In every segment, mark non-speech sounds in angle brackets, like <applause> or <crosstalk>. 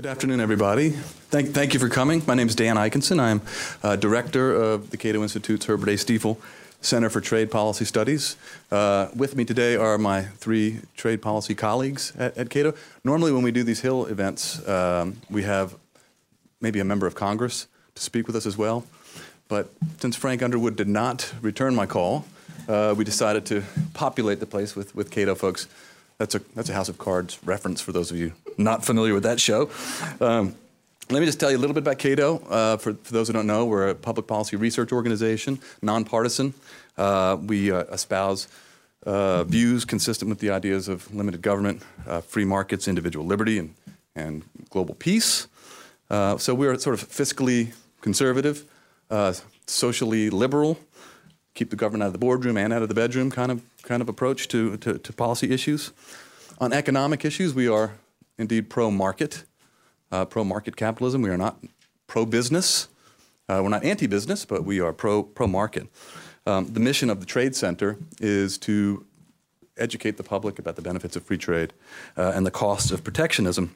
Good afternoon, everybody. Thank, thank you for coming. My name is Dan Ikenson. I'm uh, director of the Cato Institute's Herbert A. Stiefel Center for Trade Policy Studies. Uh, with me today are my three trade policy colleagues at, at Cato. Normally, when we do these Hill events, um, we have maybe a member of Congress to speak with us as well. But since Frank Underwood did not return my call, uh, we decided to populate the place with, with Cato folks. That's a, that's a House of Cards reference for those of you not familiar with that show. Um, let me just tell you a little bit about Cato. Uh, for, for, those who don't know, we're a public policy research organization, nonpartisan. Uh, we uh, espouse uh, views consistent with the ideas of limited government, uh, free markets, individual liberty, and, and global peace. Uh, so we're sort of fiscally conservative, socially liberal, keep the government out of the boardroom and out of the bedroom kind of, kind of approach to, to, to policy issues. On economic issues, we are indeed pro market, uh, pro market capitalism. We are not pro business. Uh, we're not anti business, but we are pro pro market. Um, the mission of the Trade Center is to educate the public about the benefits of free trade uh, and the costs of protectionism.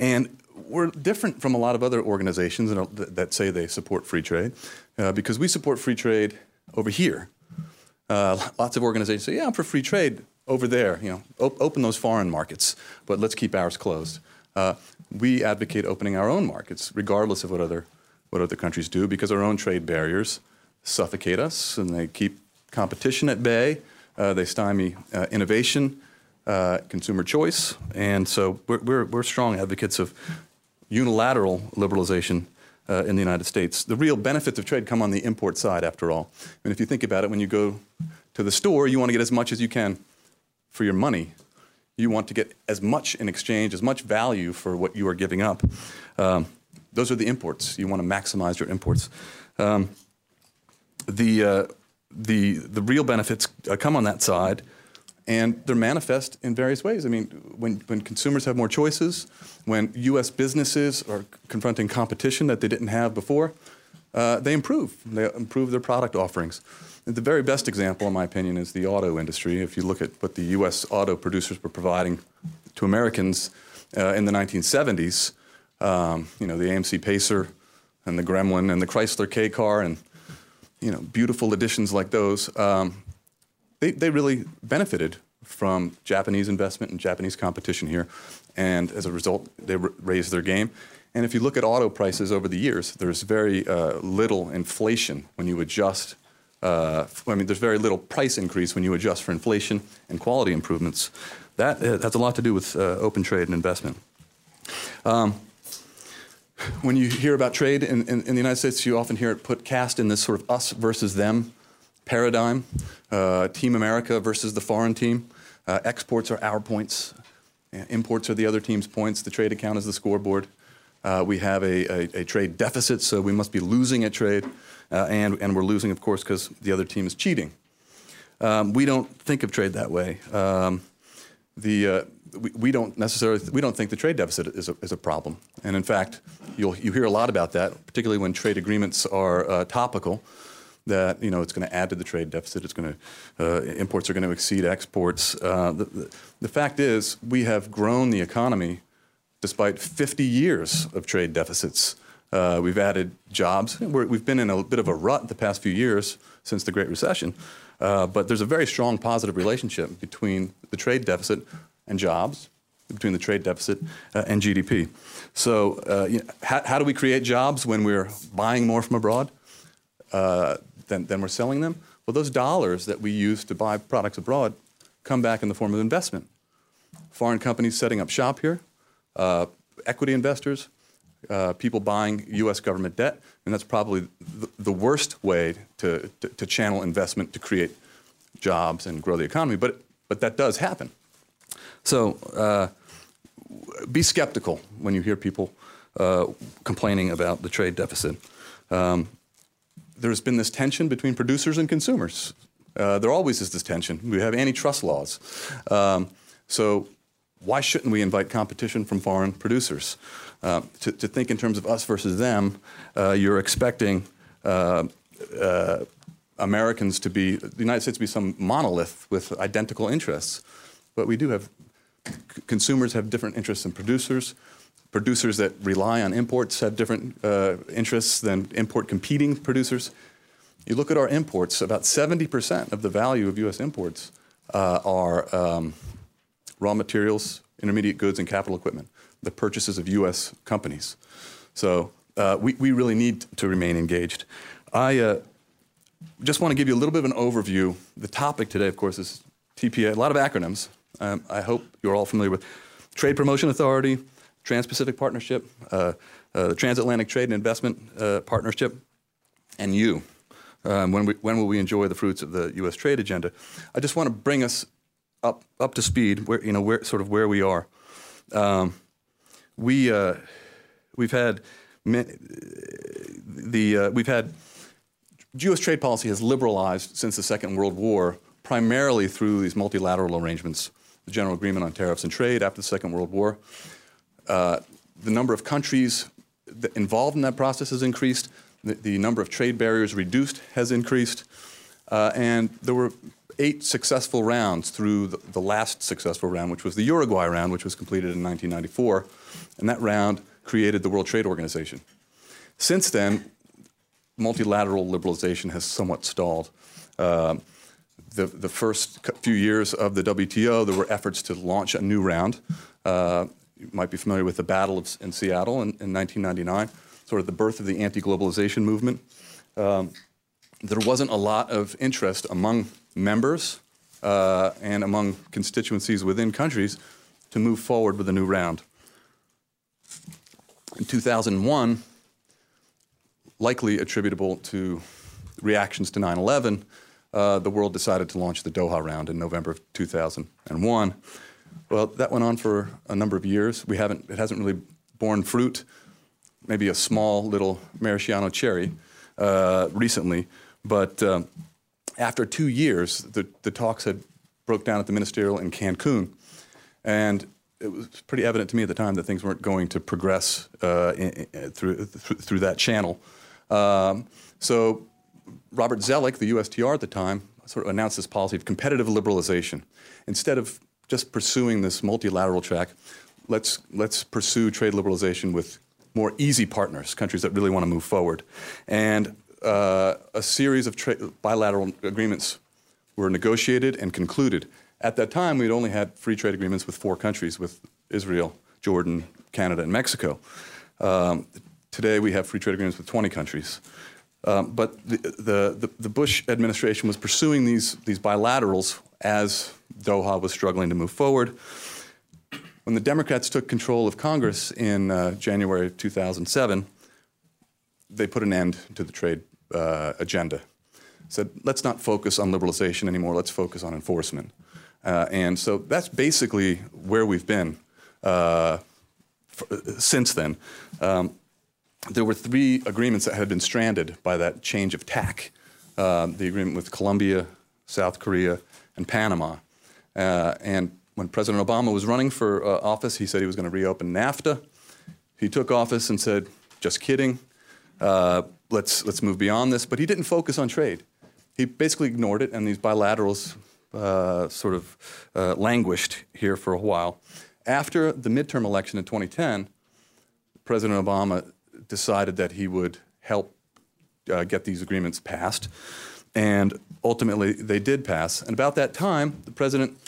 And we're different from a lot of other organizations that, that say they support free trade uh, because we support free trade over here. Uh, lots of organizations say, yeah, I'm for free trade over there. You know, op- open those foreign markets, but let's keep ours closed. Uh, we advocate opening our own markets, regardless of what other what other countries do, because our own trade barriers suffocate us and they keep competition at bay. Uh, they stymie uh, innovation, uh, consumer choice, and so we're, we're, we're strong advocates of unilateral liberalization uh, in the United States. The real benefits of trade come on the import side, after all. And if you think about it, when you go to the store, you want to get as much as you can for your money. You want to get as much in exchange, as much value for what you are giving up. Um, those are the imports. You want to maximize your imports. Um, the, uh, the, the real benefits uh, come on that side, and they're manifest in various ways. I mean, when, when consumers have more choices, when U.S. businesses are confronting competition that they didn't have before, uh, they improve. They improve their product offerings. The very best example, in my opinion, is the auto industry. If you look at what the U.S. auto producers were providing to Americans uh, in the 1970s, um, you know, the AMC Pacer and the Gremlin and the Chrysler K car and, you know, beautiful additions like those, um, they, they really benefited from Japanese investment and Japanese competition here. And as a result, they r- raised their game. And if you look at auto prices over the years, there's very uh, little inflation when you adjust uh, I mean, there's very little price increase when you adjust for inflation and quality improvements. That uh, has a lot to do with uh, open trade and investment. Um, when you hear about trade in, in, in, the United States, you often hear it put cast in this sort of us versus them paradigm. Uh, team America versus the foreign team. Uh, exports are our points. Imports are the other team's points. The trade account is the scoreboard. Uh, we have a, a, a, trade deficit, so we must be losing at trade uh, and, and we're losing, of course, because the other team is cheating. Um, we don't think of trade that way. Um, the, uh, we, we, don't necessarily we don't think the trade deficit is a, is a problem. And in fact, you'll you hear a lot about that, particularly when trade agreements are uh, topical. That you know it's going to add to the trade deficit. It's going to uh, imports are going to exceed exports. Uh, the, the, the fact is, we have grown the economy despite 50 years of trade deficits. Uh, we've added jobs. we have been in a bit of a rut the past few years since the Great Recession, uh, but there's a very strong positive relationship between the trade deficit and jobs, between the trade deficit uh, and GDP. So, uh, you know, how, how, do we create jobs when we're buying more from abroad than we're selling them? Well, those dollars that we use to buy products abroad come back in the form of investment. Foreign companies setting up shop here, uh, equity investors uh, people buying U.S. government debt, and that's probably the, the worst way to, to, to, channel investment to create jobs and grow the economy. But, but that does happen. So uh, be skeptical when you hear people uh, complaining about the trade deficit. Um, there's been this tension between producers and consumers. Uh, there always is this tension. We have antitrust laws. Um, so why shouldn't we invite competition from foreign producers? Uh, to, to, think in terms of us versus them, uh, you're expecting uh, uh, Americans to be, the United States to be some monolith with identical interests. But we do have, consumers have different interests than producers. Producers that rely on imports have different uh, interests than import competing producers. You look at our imports, about 70% of the value of U.S. imports uh, are um, raw materials, intermediate goods, and capital equipment, the purchases of U.S. companies. So uh, we, we really need to remain engaged. I uh, just want to give you a little bit of an overview. The topic today, of course, is TPA, a lot of acronyms. Um, I hope you're all familiar with Trade Promotion Authority, Trans-Pacific Partnership, uh, uh, the Transatlantic Trade and Investment uh, Partnership, and you. Um, when, we, when will we enjoy the fruits of the U.S. trade agenda? I just want to bring us up up to speed, where you know where sort of where we are. Um, we uh, we've had the uh, we've had U.S. trade policy has liberalized since the Second World War, primarily through these multilateral arrangements, the General Agreement on Tariffs and Trade after the Second World War. Uh, the number of countries involved in that process has increased. The, the number of trade barriers reduced has increased. Uh, and there were eight successful rounds through the, the, last successful round, which was the Uruguay round, which was completed in 1994. And that round created the World Trade Organization. Since then, multilateral liberalization has somewhat stalled. Uh, the, the first few years of the WTO, there were efforts to launch a new round. Uh, you might be familiar with the Battle of, in Seattle in, in, 1999, sort of the birth of the anti globalization movement. Um, there wasn't a lot of interest among members uh, and among constituencies within countries to move forward with a new round. In 2001, likely attributable to reactions to 9 11, uh, the world decided to launch the Doha round in November of 2001. Well, that went on for a number of years. We haven't, it hasn't really borne fruit, maybe a small little maraschino cherry uh, recently. But uh, after two years, the, the talks had broke down at the ministerial in Cancun. And it was pretty evident to me at the time that things weren't going to progress uh, in, in, through, through that channel. Um, so Robert Zoellick, the USTR at the time, sort of announced this policy of competitive liberalization. Instead of just pursuing this multilateral track, let's, let's pursue trade liberalization with more easy partners, countries that really want to move forward. And uh, a series of tra- bilateral agreements were negotiated and concluded. At that time, we'd only had free trade agreements with four countries, with Israel, Jordan, Canada, and Mexico. Um, today, we have free trade agreements with 20 countries. Um, but the, the, the, Bush administration was pursuing these, these bilaterals as Doha was struggling to move forward. When the Democrats took control of Congress in uh, January of 2007, they put an end to the trade uh, agenda. Said, let's not focus on liberalization anymore, let's focus on enforcement. Uh, and so that's basically where we've been uh, for, since then. Um, there were three agreements that had been stranded by that change of tack uh, the agreement with Colombia, South Korea, and Panama. Uh, and when President Obama was running for uh, office, he said he was going to reopen NAFTA. He took office and said, just kidding, uh, let's, let's move beyond this. But he didn't focus on trade. He basically ignored it, and these bilaterals uh, sort of uh, languished here for a while. After the midterm election in 2010, President Obama decided that he would help uh, get these agreements passed. And ultimately, they did pass. And about that time, the president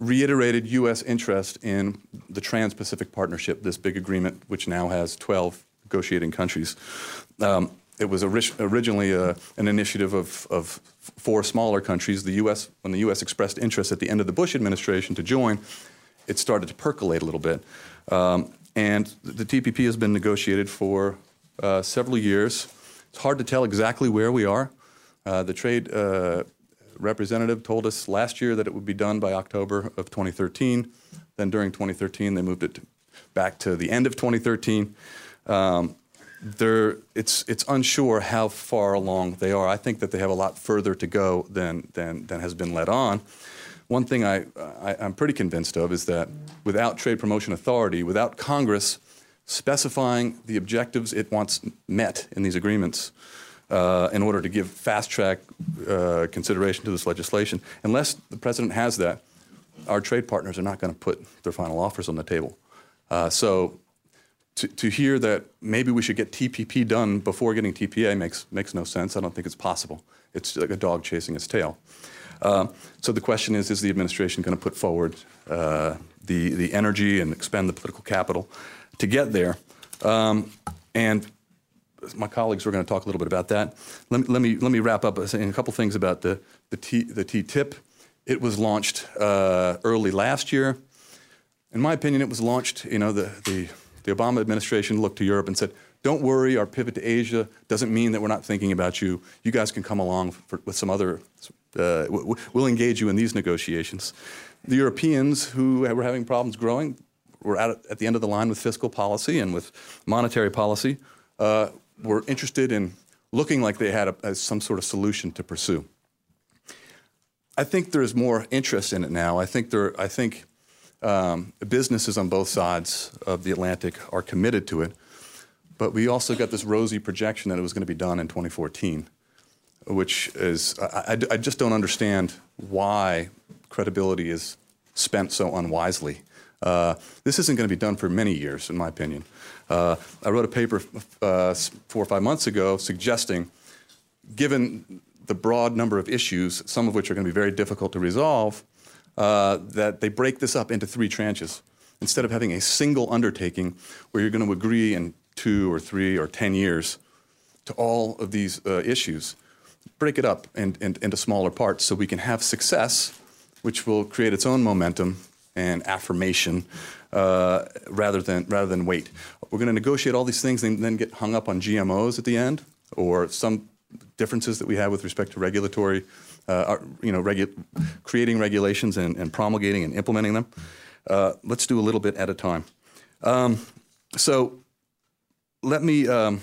reiterated U.S. interest in the Trans Pacific Partnership, this big agreement, which now has 12 negotiating countries. Um, it was ori- originally uh, an initiative of, of, four smaller countries. The U.S. when the U.S. expressed interest at the end of the Bush administration to join, it started to percolate a little bit. Um, and the TPP has been negotiated for uh, several years. It's hard to tell exactly where we are. Uh, the trade uh, representative told us last year that it would be done by October of 2013. Then during 2013, they moved it back to the end of 2013. Um, it's, it's unsure how far along they are. I think that they have a lot further to go than, than, than has been led on. One thing I, I, am pretty convinced of is that without Trade Promotion Authority, without Congress specifying the objectives it wants met in these agreements, uh, in order to give fast track uh, consideration to this legislation, unless the president has that, our trade partners are not going to put their final offers on the table. Uh, so to, to hear that maybe we should get TPP done before getting TPA makes, makes no sense. I don't think it's possible. It's like a dog chasing its tail. Uh, so the question is, is the administration going to put forward uh, the, the energy and expend the political capital to get there? Um, and my colleagues are going to talk a little bit about that. Let me, let me, let me wrap up saying a couple things about the, the, T, the TTIP. It was launched uh, early last year. In my opinion, it was launched, you know, the, the, the Obama administration looked to Europe and said, don't worry, our pivot to Asia doesn't mean that we're not thinking about you. You guys can come along for, with some other, uh, we'll engage you in these negotiations. The Europeans who were having problems growing were at, at the end of the line with fiscal policy and with monetary policy, uh, were interested in looking like they had a, some sort of solution to pursue. I think there's more interest in it now. I think there, I think um, businesses on both sides of the Atlantic are committed to it. But we also got this rosy projection that it was going to be done in 2014, which is, I, I, I just don't understand why credibility is spent so unwisely. Uh, this isn't going to be done for many years, in my opinion. Uh, I wrote a paper uh, four or five months ago suggesting, given the broad number of issues, some of which are going to be very difficult to resolve, uh, that they break this up into three tranches. Instead of having a single undertaking where you're going to agree in two or three or ten years to all of these uh, issues, break it up in, in, into smaller parts so we can have success, which will create its own momentum and affirmation uh, rather, than, rather than wait. We're going to negotiate all these things and then get hung up on GMOs at the end or some differences that we have with respect to regulatory uh, you know, regu- creating regulations and, and, promulgating and implementing them. Uh, let's do a little bit at a time. Um, so let me um,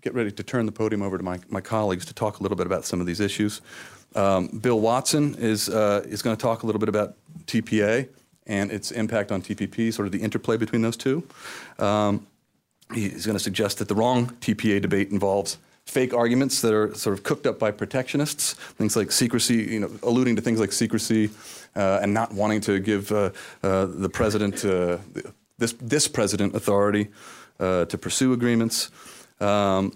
get ready to turn the podium over to my, my colleagues to talk a little bit about some of these issues. Um, Bill Watson is, uh, is going to talk a little bit about TPA and its impact on TPP, sort of the interplay between those two. Um, he's going to suggest that the wrong TPA debate involves fake arguments that are sort of cooked up by protectionists, things like secrecy, you know, alluding to things like secrecy uh, and not wanting to give uh, uh, the president, uh, this, this president, authority uh, to pursue agreements. Um,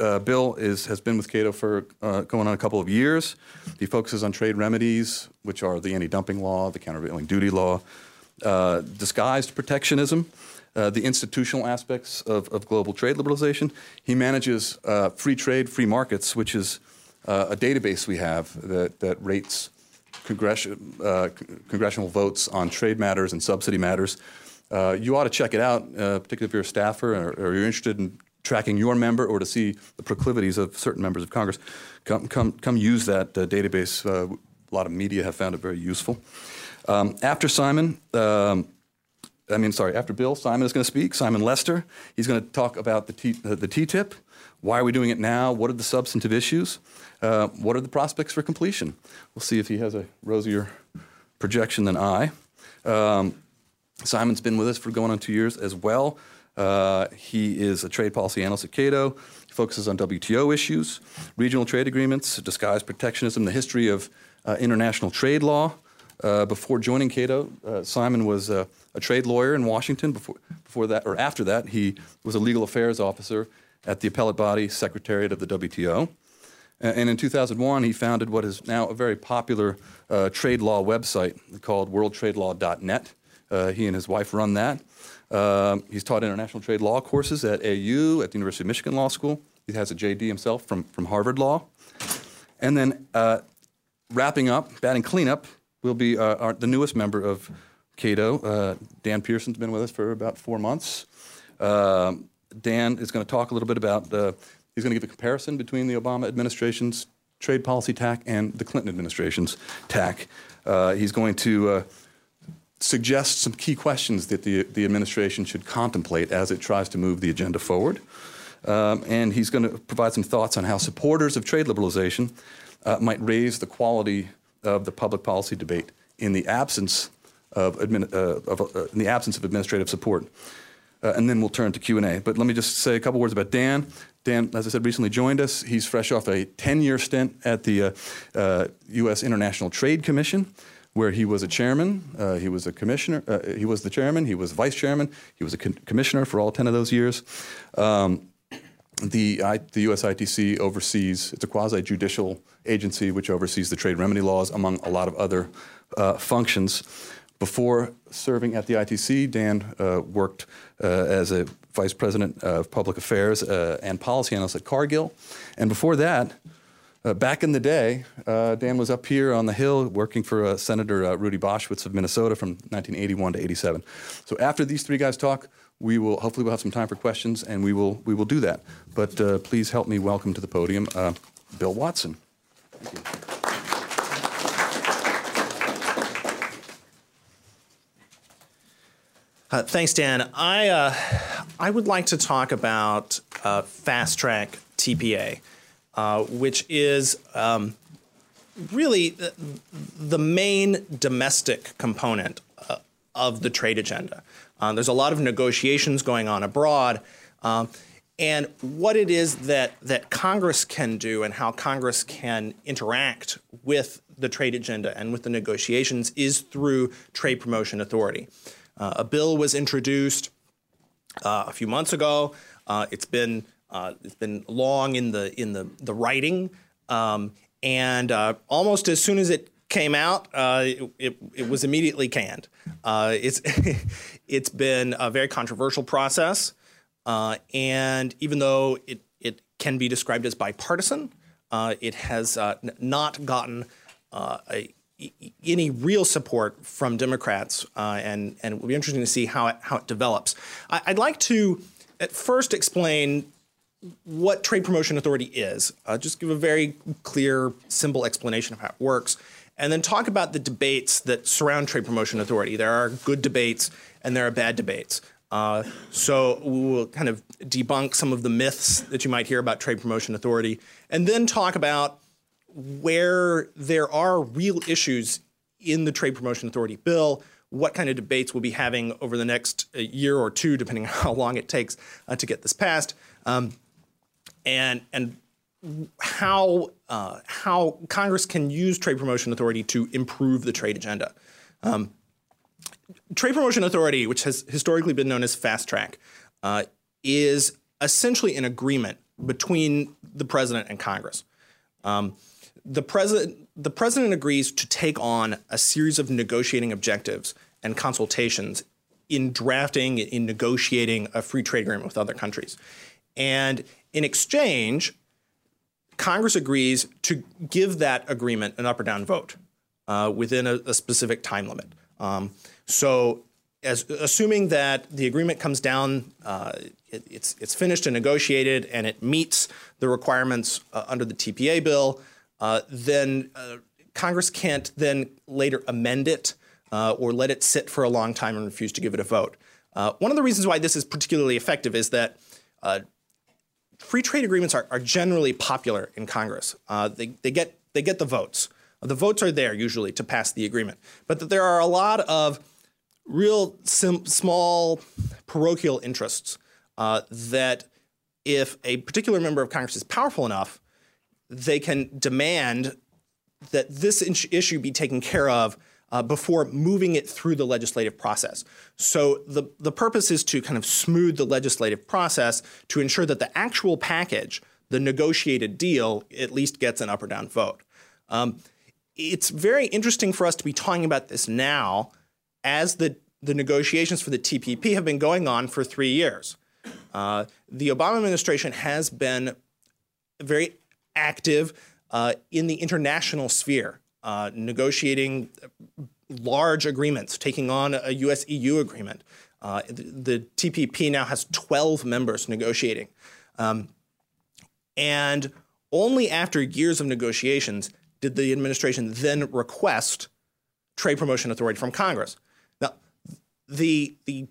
uh, Bill is, has been with Cato for going on a couple of years. He focuses on trade remedies, which are the anti dumping law, the countervailing duty law, disguised protectionism uh, the institutional aspects of, of, global trade liberalization. He manages uh, free trade, free markets, which is uh, a database we have that, that rates congression, uh, congressional votes on trade matters and subsidy matters. Uh, you ought to check it out, particularly if you're a staffer or, or, you're interested in tracking your member or to see the proclivities of certain members of Congress. Come, come, come use that database. a lot of media have found it very useful. Um, after Simon, um, I mean, sorry, after Bill, Simon is going to speak. Simon Lester. He's going to talk about the, T, uh, the TTIP. Why are we doing it now? What are the substantive issues? Uh, what are the prospects for completion? We'll see if he has a rosier projection than I. Um, Simon's been with us for going on two years as well. Uh, he is a trade policy analyst at Cato. He focuses on WTO issues, regional trade agreements, disguised protectionism, the history of uh, international trade law. Uh, before joining Cato, uh, Simon was a trade lawyer in Washington. Before, before that, or after that, he was a legal affairs officer at the appellate body secretariat of the WTO. And in 2001, he founded what is now a very popular uh, trade law website called worldtradelaw.net. Uh, he and his wife run that. Uh, he's taught international trade law courses at AU, at the University of Michigan Law School. He has a JD himself from, from Harvard Law. And then uh, wrapping up, batting cleanup, will be uh, our, the newest member of Cato. Uh, Dan Pearson's been with us for about four months. Uh, Dan is going to talk a little bit about, he's going to give a comparison between the Obama administration's trade policy tack and the Clinton administration's tack. Uh, he's going to uh, suggest some key questions that the, the administration should contemplate as it tries to move the agenda forward. Um, and he's going to provide some thoughts on how supporters of trade liberalization uh, might raise the quality of the public policy debate in the absence of, admin, uh, of uh, in the absence of administrative support. Uh, and then we'll turn to Q&A. But let me just say a couple words about Dan. Dan, as I said, recently joined us. He's fresh off a 10-year stint at the U.S. Uh, uh, International Trade Commission, where he was a chairman, uh, he was a commissioner, uh, he was the chairman, he was vice chairman, he was a con- commissioner for all 10 of those years. Um, the, I, the USITC oversees, it's a quasi judicial agency which oversees the trade remedy laws, among a lot of other uh, functions. Before serving at the ITC, Dan uh, worked uh, as a vice president of public affairs uh, and policy analyst at Cargill. And before that, uh, back in the day, uh, Dan was up here on the Hill working for uh, Senator uh, Rudy Boschwitz of Minnesota from 1981 to 87. So after these three guys talk, we will hopefully we'll have some time for questions, and we will we will do that. But uh, please help me welcome to the podium uh, Bill Watson. Uh, thanks, Dan. I I would like to talk about fast track TPA, uh, which is um, really the, the, main domestic component uh, of the trade agenda. Uh, there's a lot of negotiations going on abroad. Um, and what it is that, that Congress can do and how Congress can interact with the trade agenda and with the negotiations is through trade promotion authority. Uh, a bill was introduced uh, a few months ago. Uh, it's been uh, it's been long in the in the the writing, um, and uh, almost as soon as it came out, uh, it, it, it, was immediately canned. it's <laughs> it's been a very controversial process, and even though it it can be described as bipartisan, it has n- not gotten a any real support from Democrats, uh, and and it will be interesting to see how it, how it develops. I, would like to at first explain what Trade Promotion Authority is. Uh, just give a very clear, simple explanation of how it works, and then talk about the debates that surround Trade Promotion Authority. There are good debates and there are bad debates. Uh, so we will kind of debunk some of the myths that you might hear about Trade Promotion Authority, and then talk about where there are real issues in the Trade Promotion Authority bill, what kind of debates we'll be having over the next uh, year or two, depending on how long it takes uh, to get this passed, um, and and how uh, how Congress can use Trade Promotion Authority to improve the trade agenda. Um, trade Promotion Authority, which has historically been known as Fast Track, uh, is essentially an agreement between the president and Congress. Um, the president the president agrees to take on a series of negotiating objectives and consultations in drafting in negotiating a free trade agreement with other countries and in exchange congress agrees to give that agreement an up or down vote uh, within a, a, specific time limit um, so as assuming that the agreement comes down uh, it, it's, it's finished and negotiated and it meets the requirements uh, under the tpa bill uh, then uh, Congress can't then later amend it uh, or let it sit for a long time and refuse to give it a vote. One of the reasons why this is particularly effective is that free trade agreements are, are, generally popular in Congress. they, they, get, they get the votes. The votes are there usually to pass the agreement, but that there are a lot of real small parochial interests uh, that if a particular member of Congress is powerful enough, they can demand that this issue be taken care of uh, before moving it through the legislative process. So the, the purpose is to kind of smooth the legislative process to ensure that the actual package, the negotiated deal, at least gets an up or down vote. Um, it's very interesting for us to be talking about this now as the, the negotiations for the TPP have been going on for three years. Uh, the Obama administration has been very active uh, in the international sphere, uh, negotiating large agreements, taking on a US EU agreement. Uh, the, the, TPP now has 12 members negotiating. Um, and only after years of negotiations did the administration then request trade promotion authority from Congress. Now, the, the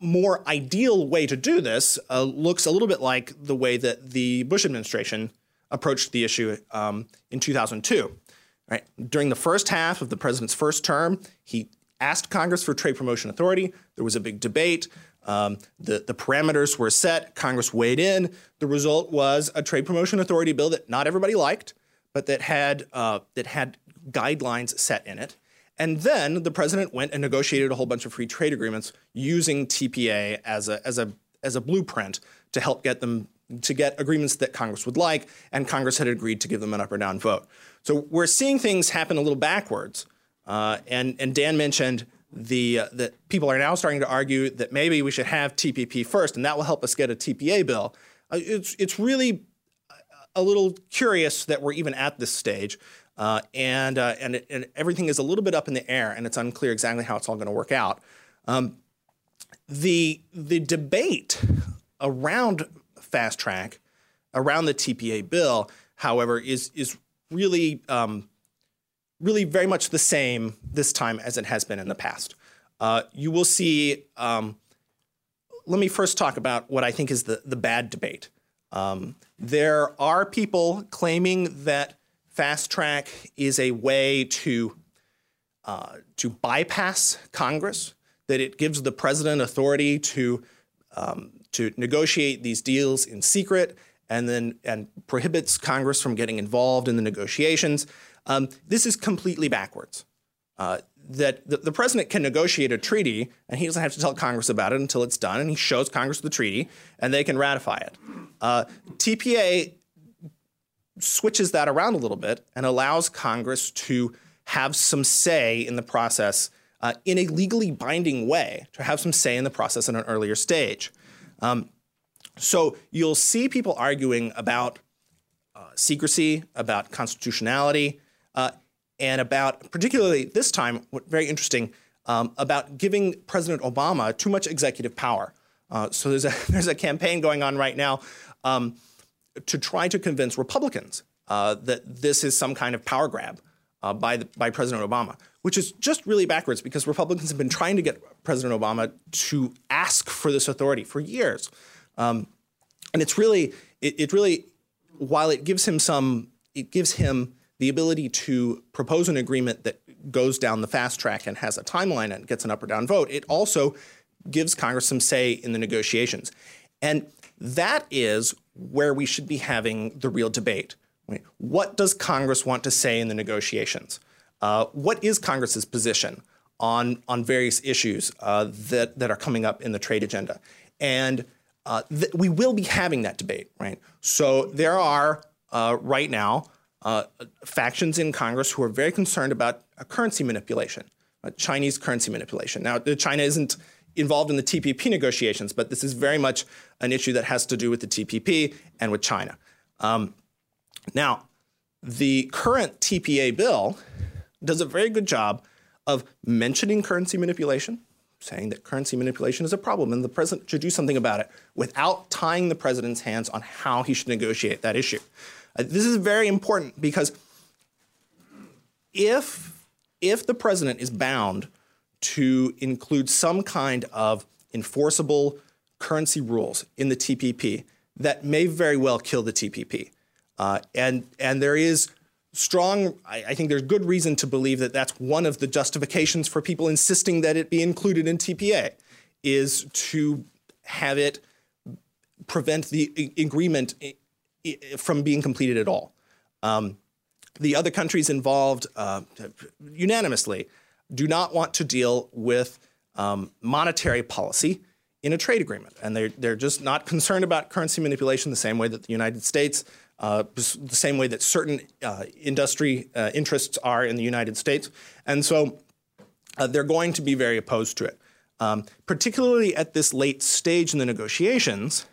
more ideal way to do this uh, looks a little bit like the way that the Bush administration approached the issue um, in 2002. Right? During the first half of the president's first term, he asked Congress for trade promotion authority. There was a big debate. Um, the, the parameters were set. Congress weighed in. The result was a trade promotion authority bill that not everybody liked, but that had uh, that had guidelines set in it. And then the president went and negotiated a whole bunch of free trade agreements using TPA as a, as a, as a blueprint to help get them to get agreements that Congress would like, and Congress had agreed to give them an up or down vote. So we're seeing things happen a little backwards. Uh, and, and Dan mentioned the uh, that people are now starting to argue that maybe we should have TPP first, and that will help us get a TPA bill. Uh, it's it's really a little curious that we're even at this stage, uh, and uh, and, it, and, everything is a little bit up in the air, and it's unclear exactly how it's all going to work out. Um, the the debate around fast track, around the TPA bill, however, is is really um, really very much the same this time as it has been in the past. Uh, you will see. Um, let me first talk about what I think is the, the bad debate. Um, there are people claiming that fast track is a way to uh, to bypass Congress, that it gives the president authority to um, to negotiate these deals in secret, and then and prohibits Congress from getting involved in the negotiations. Um, this is completely backwards. Uh, that the, the, president can negotiate a treaty and he doesn't have to tell Congress about it until it's done, and he shows Congress the treaty and they can ratify it. Uh, TPA switches that around a little bit and allows Congress to have some say in the process uh, in a legally binding way, to have some say in the process at an earlier stage. Um, so you'll see people arguing about uh, secrecy, about constitutionality, uh, and about, particularly this time, very interesting, um, about giving President Obama too much executive power. Uh, so there's a, <laughs> there's a campaign going on right now um, to try to convince Republicans uh, that this is some kind of power grab uh, by, the, by President Obama, which is just really backwards because Republicans have been trying to get President Obama to ask for this authority for years. Um, and it's really, it, it really, while it gives him some, it gives him the ability to propose an agreement that goes down the fast track and has a timeline and gets an up or down vote, it also gives Congress some say in the negotiations. And that is where we should be having the real debate. What does Congress want to say in the negotiations? Uh, what is Congress's position on, on various issues uh, that, that are coming up in the trade agenda? And uh, th- we will be having that debate, right? So there are uh, right now uh, factions in Congress who are very concerned about currency manipulation, Chinese currency manipulation. Now, China isn't involved in the TPP negotiations, but this is very much an issue that has to do with the TPP and with China. Um, now, the current TPA bill does a very good job of mentioning currency manipulation, saying that currency manipulation is a problem and the president should do something about it without tying the president's hands on how he should negotiate that issue. Uh, this is very important because if if the president is bound to include some kind of enforceable currency rules in the TPP, that may very well kill the TPP. Uh, and and there is strong, I, I, think there's good reason to believe that that's one of the justifications for people insisting that it be included in TPA, is to have it prevent the agreement from being completed at all. Um, the other countries involved uh, unanimously do not want to deal with um, monetary policy in a trade agreement. And they're, they're just not concerned about currency manipulation the same way that the United States, uh, the same way that certain uh, industry uh, interests are in the United States. And so uh, they're going to be very opposed to it, um, particularly at this late stage in the negotiations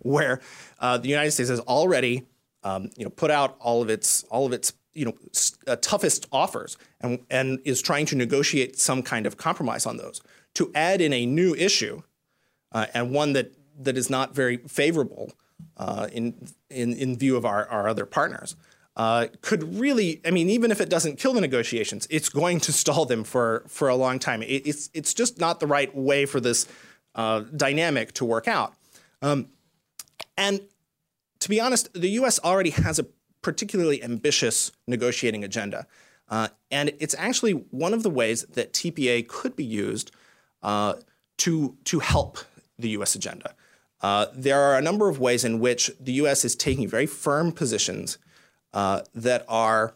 where the United States has already, um, you know, put out all of its all of its you know uh, toughest offers and and is trying to negotiate some kind of compromise on those. To add in a new issue uh, and one that that is not very favorable uh, in, in in view of our, our other partners. Uh, could really, I mean, even if it doesn't kill the negotiations, it's going to stall them for for a long time. It, it's it's just not the right way for this uh, dynamic to work out. Um, and to be honest, the US already has a particularly ambitious negotiating agenda. Uh, and it's actually one of the ways that TPA could be used uh, to, to help the US agenda. Uh, there are a number of ways in which the US is taking very firm positions uh, that are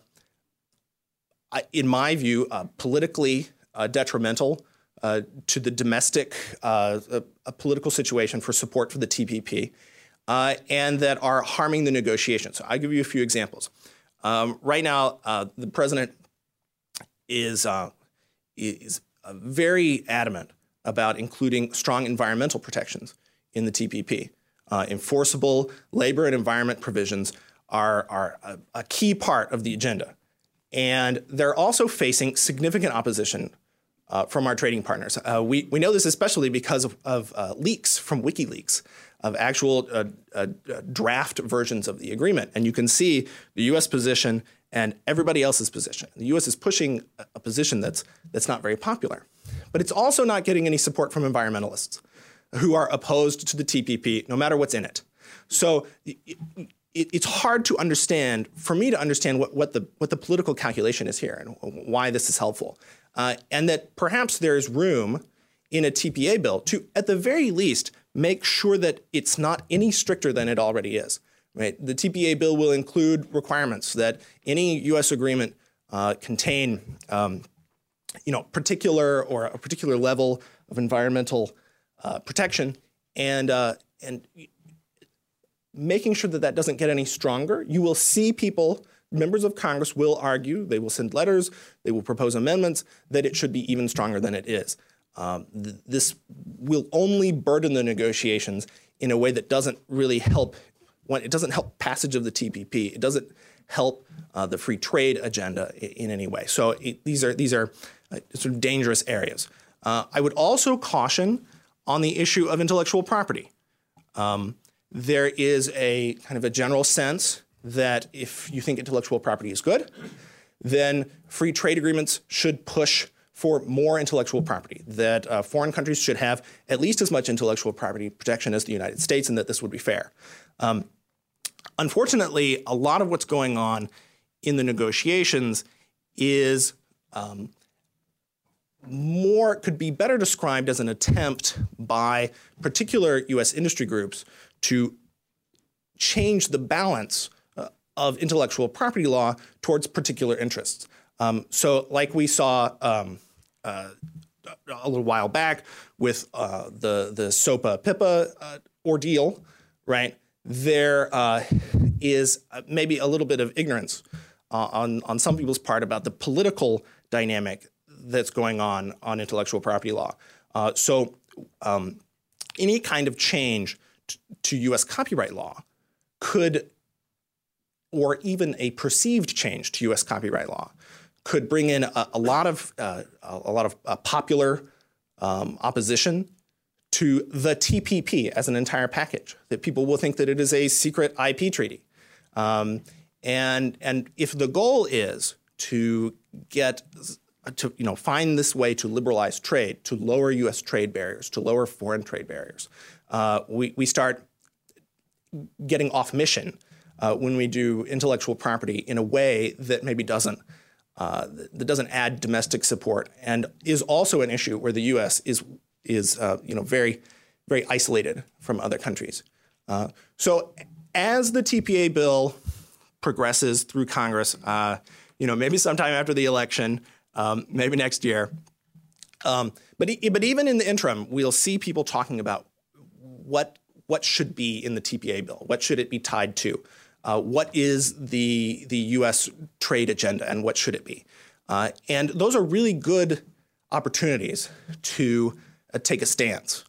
in my view, uh, politically uh, detrimental uh, to the domestic uh, political situation for support for the TPP, and that are harming the negotiations. So I'll give you a few examples. Um, right now, the president is is very adamant about including strong environmental protections in the TPP. enforceable labor and environment provisions are, are a, a key part of the agenda. And they're also facing significant opposition uh, from our trading partners. Uh, we, we know this especially because of, of uh, leaks from WikiLeaks of actual uh, uh, draft versions of the agreement. And you can see the US position and everybody else's position. The US is pushing a position that's, that's not very popular. But it's also not getting any support from environmentalists who are opposed to the TPP, no matter what's in it. So it, it's hard to understand for me to understand what, what the what the political calculation is here and why this is helpful, uh, and that perhaps there is room in a TPA bill to, at the very least, make sure that it's not any stricter than it already is. Right, the TPA bill will include requirements that any U.S. agreement uh, contain, um, you know, particular or a particular level of environmental uh, protection, and uh, and making sure that that doesn't get any stronger. You will see people, members of Congress will argue, they will send letters, they will propose amendments that it should be even stronger than it is. Um, th- this will only burden the negotiations in a way that doesn't really help. When, it doesn't help passage of the TPP. It doesn't help uh, the free trade agenda in, in any way. So it, these are these are uh, sort of dangerous areas. Uh, I would also caution on the issue of intellectual property. Um, there is a kind of a general sense that if you think intellectual property is good, then free trade agreements should push for more intellectual property, that uh, foreign countries should have at least as much intellectual property protection as the United States, and that this would be fair. Um, unfortunately, a lot of what's going on in the negotiations is um, more could be better described as an attempt by particular U.S. industry groups to change the balance uh, of intellectual property law towards particular interests. Um, so, like we saw um, uh, a little while back with uh, the the SOPA PIPA uh, ordeal, right? There uh, is uh, maybe a little bit of ignorance on on some people's part about the political dynamic that's going on on intellectual property law. so, um, any kind of change to US copyright law could, or even a perceived change to US copyright law, could bring in a, a lot of, uh, a lot of uh, popular um, opposition to the TPP as an entire package, that people will think that it is a secret IP treaty. Um, and, and if the goal is to get to you know find this way to liberalize trade, to lower U.S. trade barriers, to lower foreign trade barriers, uh, we, we start getting off mission uh, when we do intellectual property in a way that maybe doesn't uh, that doesn't add domestic support and is also an issue where the U.S. is is uh, you know very very isolated from other countries. Uh, so as the TPA bill progresses through Congress, uh, you know maybe sometime after the election, um, maybe next year. Um, but but even in the interim, we'll see people talking about what what should be in the TPA bill? What should it be tied to? Uh, what is the the U.S. trade agenda, and what should it be? Uh, and those are really good opportunities to uh, take a stance.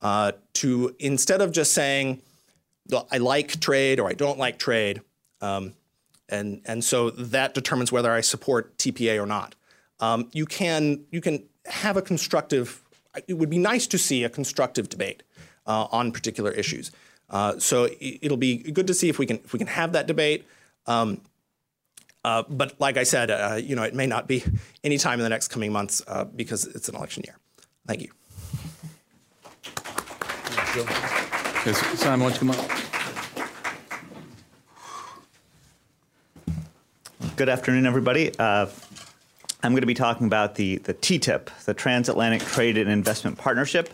Uh, to instead of just saying, "I like trade" or "I don't like trade," um, and and so that determines whether I support TPA or not. Um, you can you can have a constructive. It would be nice to see a constructive debate uh, on particular issues. Uh, so it, will be good to see if we can if we can have that debate. Um, uh, but like I said, uh, you know, it may not be <laughs> any time in the next coming months uh, because it's an election year. Thank you. Yes, Simon, why don't you come up? Good afternoon, everybody. Uh, I'm going to be talking about the, the TTIP, the Transatlantic Trade and Investment Partnership.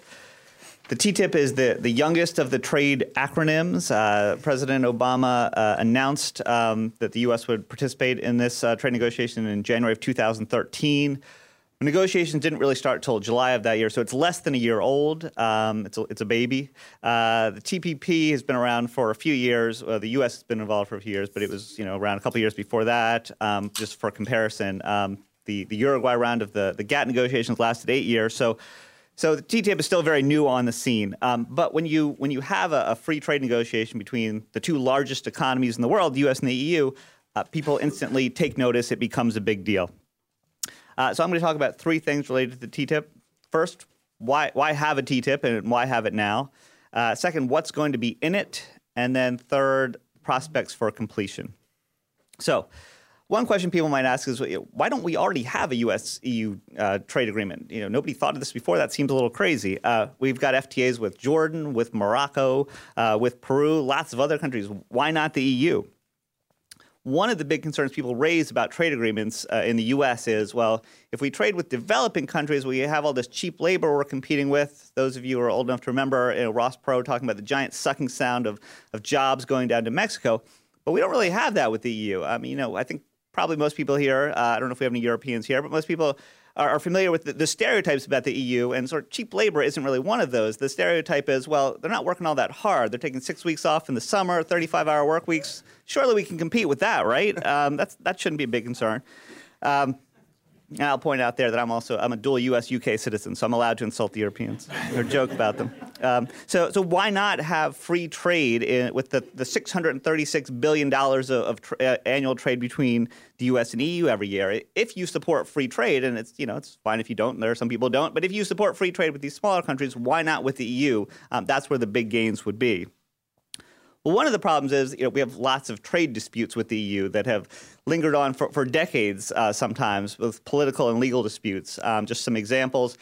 The TTIP is the, the youngest of the trade acronyms. Uh, President Obama uh, announced um, that the U.S. would participate in this uh, trade negotiation in January of 2013. The negotiations didn't really start until July of that year, so it's less than a year old. Um, it's, a, it's a baby. Uh, the TPP has been around for a few years. the U.S. has been involved for a few years, but it was you know around a couple years before that. Um, just for comparison, um, the, the Uruguay round of the, the GATT negotiations lasted eight years. So so the TTIP is still very new on the scene. Um, but when you when you have a, a, free trade negotiation between the two largest economies in the world, the U.S. and the EU, uh, people instantly take notice. It becomes a big deal. Uh, so I'm going to talk about three things related to the TTIP. First, why why have a TTIP and why have it now? Uh, second, what's going to be in it, and then third, prospects for completion. So. One question people might ask is, why don't we already have a U.S. EU uh, trade agreement? You know, nobody thought of this before. That seems a little crazy. Uh, we've got FTAs with Jordan, with Morocco, uh, with Peru, lots of other countries. Why not the EU? One of the big concerns people raise about trade agreements uh, in the U.S. is, well, if we trade with developing countries, we have all this cheap labor we're competing with. Those of you who are old enough to remember you know, Ross Perot talking about the giant sucking sound of, of jobs going down to Mexico. But we don't really have that with the EU. I mean, you know, I think probably most people here, uh, I don't know if we have any Europeans here, but most people are, are familiar with the, the, stereotypes about the EU, and sort of cheap labor isn't really one of those. The stereotype is, well, they're not working all that hard. They're taking six weeks off in the summer, 35 hour work weeks. Surely we can compete with that, right? <laughs> Um, that's, that shouldn't be a big concern. Um, I'll point out there that I'm also I'm a dual U.S. UK citizen, so I'm allowed to insult the Europeans or joke about them. Um, so so why not have free trade in, with the, the 636 billion dollars of, of tra- uh, annual trade between the U.S. and EU every year? If you support free trade, and it's you know it's fine if you don't. There are some people don't, but if you support free trade with these smaller countries, why not with the EU? Um, that's where the big gains would be. Well, one of the problems is you know, we have lots of trade disputes with the EU that have lingered on for, for decades uh, sometimes with political and legal disputes. Um, just some examples.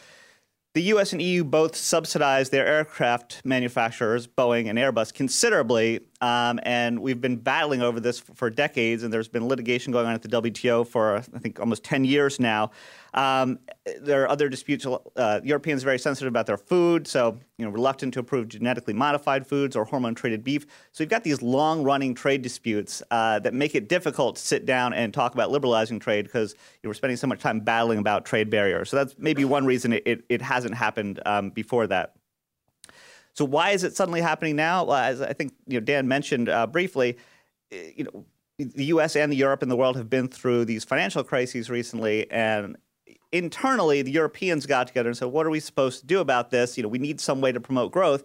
The US and EU both subsidize their aircraft manufacturers, Boeing and Airbus, considerably. Um, and we've been battling over this for, for, decades, and there's been litigation going on at the WTO for, I think, almost 10 years now. Um, there are other disputes. Uh, Europeans are very sensitive about their food, so you know, reluctant to approve genetically modified foods or hormone-treated beef. So we've got these long-running trade disputes uh, that make it difficult to sit down and talk about liberalizing trade because you know, we're spending so much time battling about trade barriers. So that's maybe one reason it, it, it hasn't happened um, before that. So why is it suddenly happening now? Well, as I think you know, Dan mentioned uh, briefly, eh, you know, the U.S. and the Europe and the world have been through these financial crises recently, and internally, the Europeans got together and said, "What are we supposed to do about this? You know, we need some way to promote growth."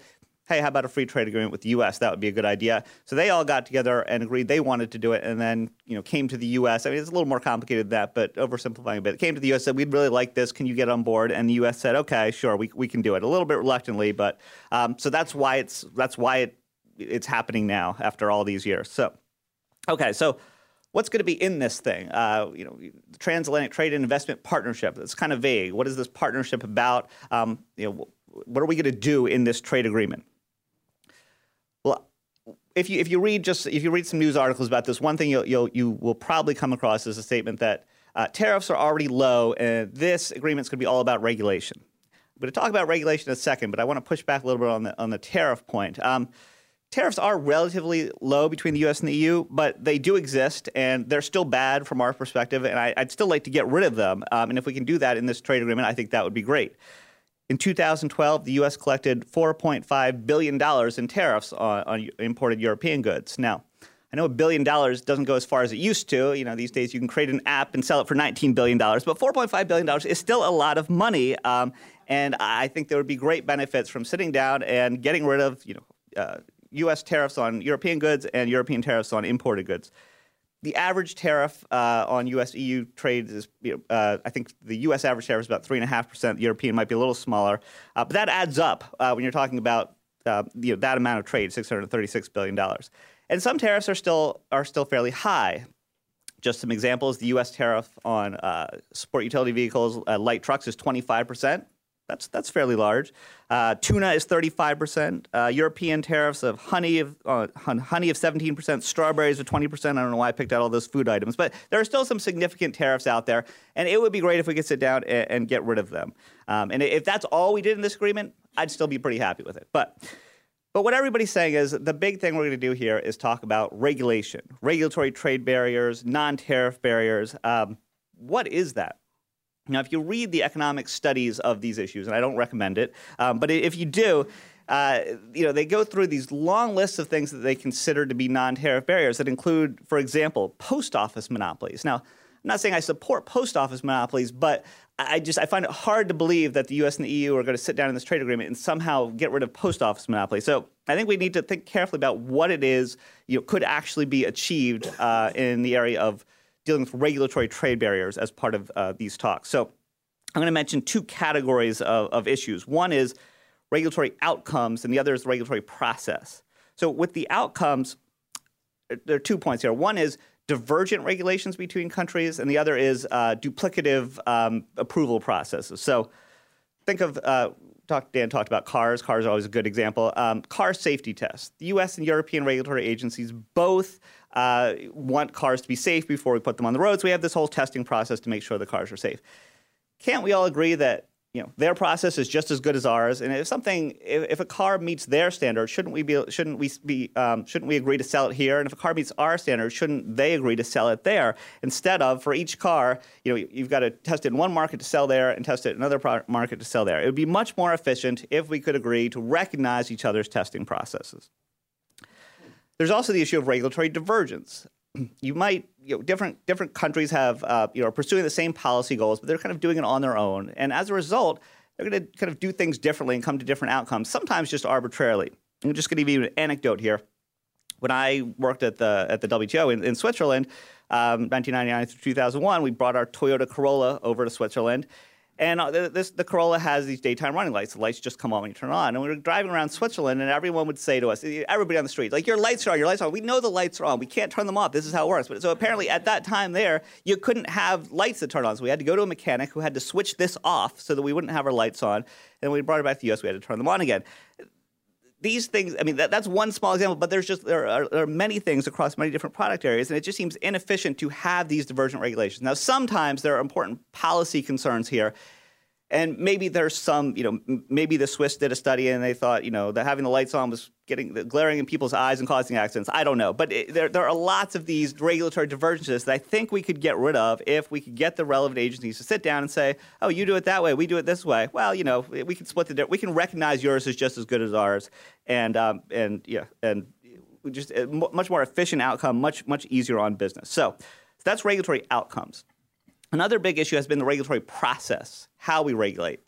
Hey, how about a free trade agreement with the U.S.? That would be a good idea. So they all got together and agreed they wanted to do it, and then you know came to the U.S. I mean, it's a little more complicated than that, but oversimplifying a bit. Came to the U.S. said we'd really like this. Can you get on board? And the U.S. said, okay, sure, we we can do it. A little bit reluctantly, but um, so that's why it's that's why it it's happening now after all these years. So, okay, so what's going to be in this thing? Uh, you know, the transatlantic trade and investment partnership. It's kind of vague. What is this partnership about? Um, you know, what are we going to do in this trade agreement? Well, if you if you read just if you read some news articles about this, one thing you'll, you'll you will probably come across is a statement that uh, tariffs are already low, and this agreement is going to be all about regulation. I'm going to talk about regulation in a second, but I want to push back a little bit on the on the tariff point. Um, tariffs are relatively low between the U.S. and the EU, but they do exist, and they're still bad from our perspective. And I, would still like to get rid of them. Um, and if we can do that in this trade agreement, I think that would be great. In 2012, the U.S. collected 4.5 billion dollars in tariffs on, on imported European goods. Now. I know a billion dollars doesn't go as far as it used to. You know, these days you can create an app and sell it for $19 billion, but $4.5 billion is still a lot of money. Um, and I think there would be great benefits from sitting down and getting rid of, you know, uh, U.S. tariffs on European goods and European tariffs on imported goods. The average tariff uh, on U.S. EU trade is, uh, I think the U.S. average tariff is about three and a half percent. European might be a little smaller, uh, but that adds up uh, when you're talking about uh, you know, that amount of trade, six hundred thirty-six billion dollars. And some tariffs are still are still fairly high. Just some examples: the U.S. tariff on sport utility vehicles, light trucks, is twenty-five percent. That's that's fairly large. Uh, tuna is 35 percent. Uh, European tariffs of honey of uh, honey of 17 percent. Strawberries of 20 percent. I don't know why I picked out all those food items, but there are still some significant tariffs out there, and it would be great if we could sit down and, and get rid of them. Um, and if that's all we did in this agreement, I'd still be pretty happy with it. But but what everybody's saying is the big thing we're going to do here is talk about regulation, regulatory trade barriers, non-tariff barriers. Um, what is that? Now, if you read the economic studies of these issues, and I don't recommend it, um, but if you do, uh, you know, they go through these long lists of things that they consider to be non-tariff barriers that include, for example, post office monopolies. Now, I'm not saying I support post office monopolies, but I just I find it hard to believe that the U.S. and the EU are going to sit down in this trade agreement and somehow get rid of post office monopolies. So I think we need to think carefully about what it is you know could actually be achieved uh, in the area of dealing with regulatory trade barriers as part of uh, these talks. So I'm going to mention two categories of, of issues. One is regulatory outcomes, and the other is the regulatory process. So with the outcomes, there are two points here. One is divergent regulations between countries, and the other is uh, duplicative um, approval processes. So think of uh, Dan talked about cars. Cars are always a good example. Um, car safety tests. The U.S. and European regulatory agencies both uh, want cars to be safe before we put them on the roads. We have this whole testing process to make sure the cars are safe. Can't we all agree that you know their process is just as good as ours. And if something, if, if a car meets their standard, shouldn't we be shouldn't we be um, shouldn't we agree to sell it here? And if a car meets our standard, shouldn't they agree to sell it there instead of for each car, you know, you've got to test it in one market to sell there and test it in another pro- market to sell there. It would be much more efficient if we could agree to recognize each other's testing processes. There's also the issue of regulatory divergence <clears throat> you might you know different different countries have uh, you know are pursuing the same policy goals, but they're kind of doing it on their own, and as a result, they're going to kind of do things differently and come to different outcomes. Sometimes just arbitrarily. I'm just going to give you an anecdote here. When I worked at the at the WTO in, in Switzerland, um, 1999 through 2001, we brought our Toyota Corolla over to Switzerland, and uh, this, the Corolla has these daytime running lights. The lights just come on when you turn on. And we were driving around Switzerland, and everyone would say to us, everybody on the street, like, your lights are on, your lights are on. We know the lights are on. We can't turn them off. This is how it works. But so apparently at that time there, you couldn't have lights that turn on. So we had to go to a mechanic who had to switch this off so that we wouldn't have our lights on. And we brought it back to the US, we had to turn them on again these things i mean that, that's one small example but there's just there are, there are, many things across many different product areas and it just seems inefficient to have these divergent regulations. Now sometimes there are important policy concerns here and maybe there's some, you know, maybe the Swiss did a study and they thought, you know, that having the lights on was getting glaring in people's eyes and causing accidents. I don't know, but it, there there are lots of these regulatory divergences that I think we could get rid of if we could get the relevant agencies to sit down and say, oh, you do it that way, we do it this way. Well, you know, we can split the we can recognize yours is just as good as ours, and um, and yeah, and just a much more efficient outcome, much much easier on business. So that's regulatory outcomes. Another big issue has been the regulatory process, how we regulate.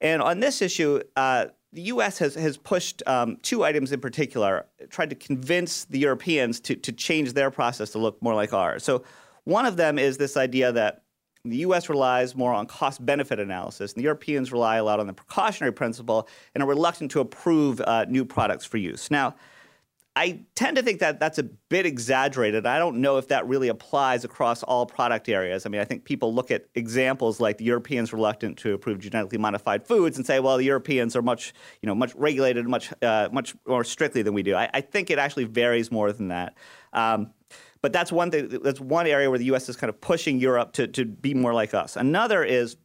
And on this issue, uh, the U.S. has, has pushed um, two items in particular, tried to convince the Europeans to, to change their process to look more like ours. So, one of them is this idea that the U.S. relies more on cost benefit analysis, and the Europeans rely a lot on the precautionary principle and are reluctant to approve uh, new products for use. Now, I tend to think that that's a bit exaggerated. I don't know if that really applies across all product areas. I mean, I think people look at examples like the Europeans reluctant to approve genetically modified foods and say, well, the Europeans are much, you know, much regulated, much, uh, much more strictly than we do. I, I, think it actually varies more than that. Um, but that's one thing. That's one area where the U.S. is kind of pushing Europe to to be more like us. Another is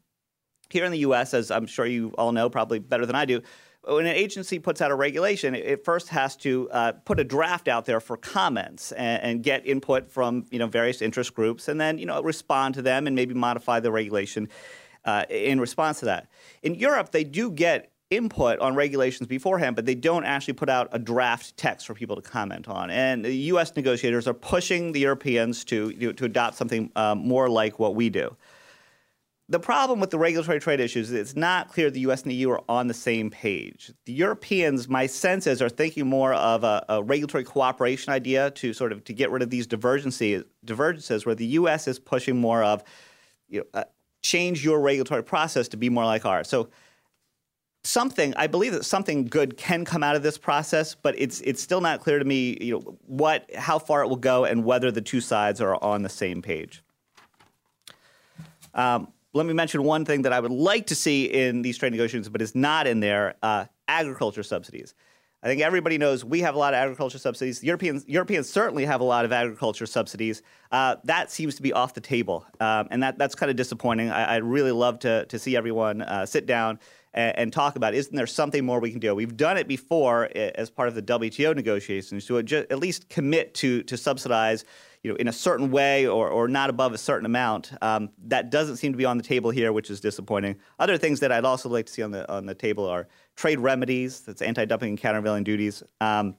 here in the U.S., as I'm sure you all know, probably better than I do when an agency puts out a regulation, it first has to uh, put a draft out there for comments and, and, get input from you know various interest groups, and then you know respond to them and maybe modify the regulation uh, in response to that. In Europe, they do get input on regulations beforehand, but they don't actually put out a draft text for people to comment on. And the U.S. negotiators are pushing the Europeans to you know, to adopt something um, more like what we do. The problem with the regulatory trade issues is it's not clear the US and the EU are on the same page. The Europeans, my sense is, are thinking more of a, a regulatory cooperation idea to sort of to get rid of these divergences, divergences where the US is pushing more of you know, uh, change your regulatory process to be more like ours. So something I believe that something good can come out of this process, but it's it's still not clear to me, you know, what how far it will go and whether the two sides are on the same page. Um, let me mention one thing that I would like to see in these trade negotiations, but is not in there: uh, agriculture subsidies. I think everybody knows we have a lot of agriculture subsidies. Europeans, Europeans certainly have a lot of agriculture subsidies. Uh, that seems to be off the table, um, and that, that's kind of disappointing. I, would really love to, to see everyone uh, sit down and, and, talk about isn't there something more we can do? We've done it before as part of the WTO negotiations to at least commit to to subsidize you know, in a certain way or, or not above a certain amount. Um, that doesn't seem to be on the table here, which is disappointing. Other things that I'd also like to see on the on the table are trade remedies, that's anti-dumping and countervailing duties. Um,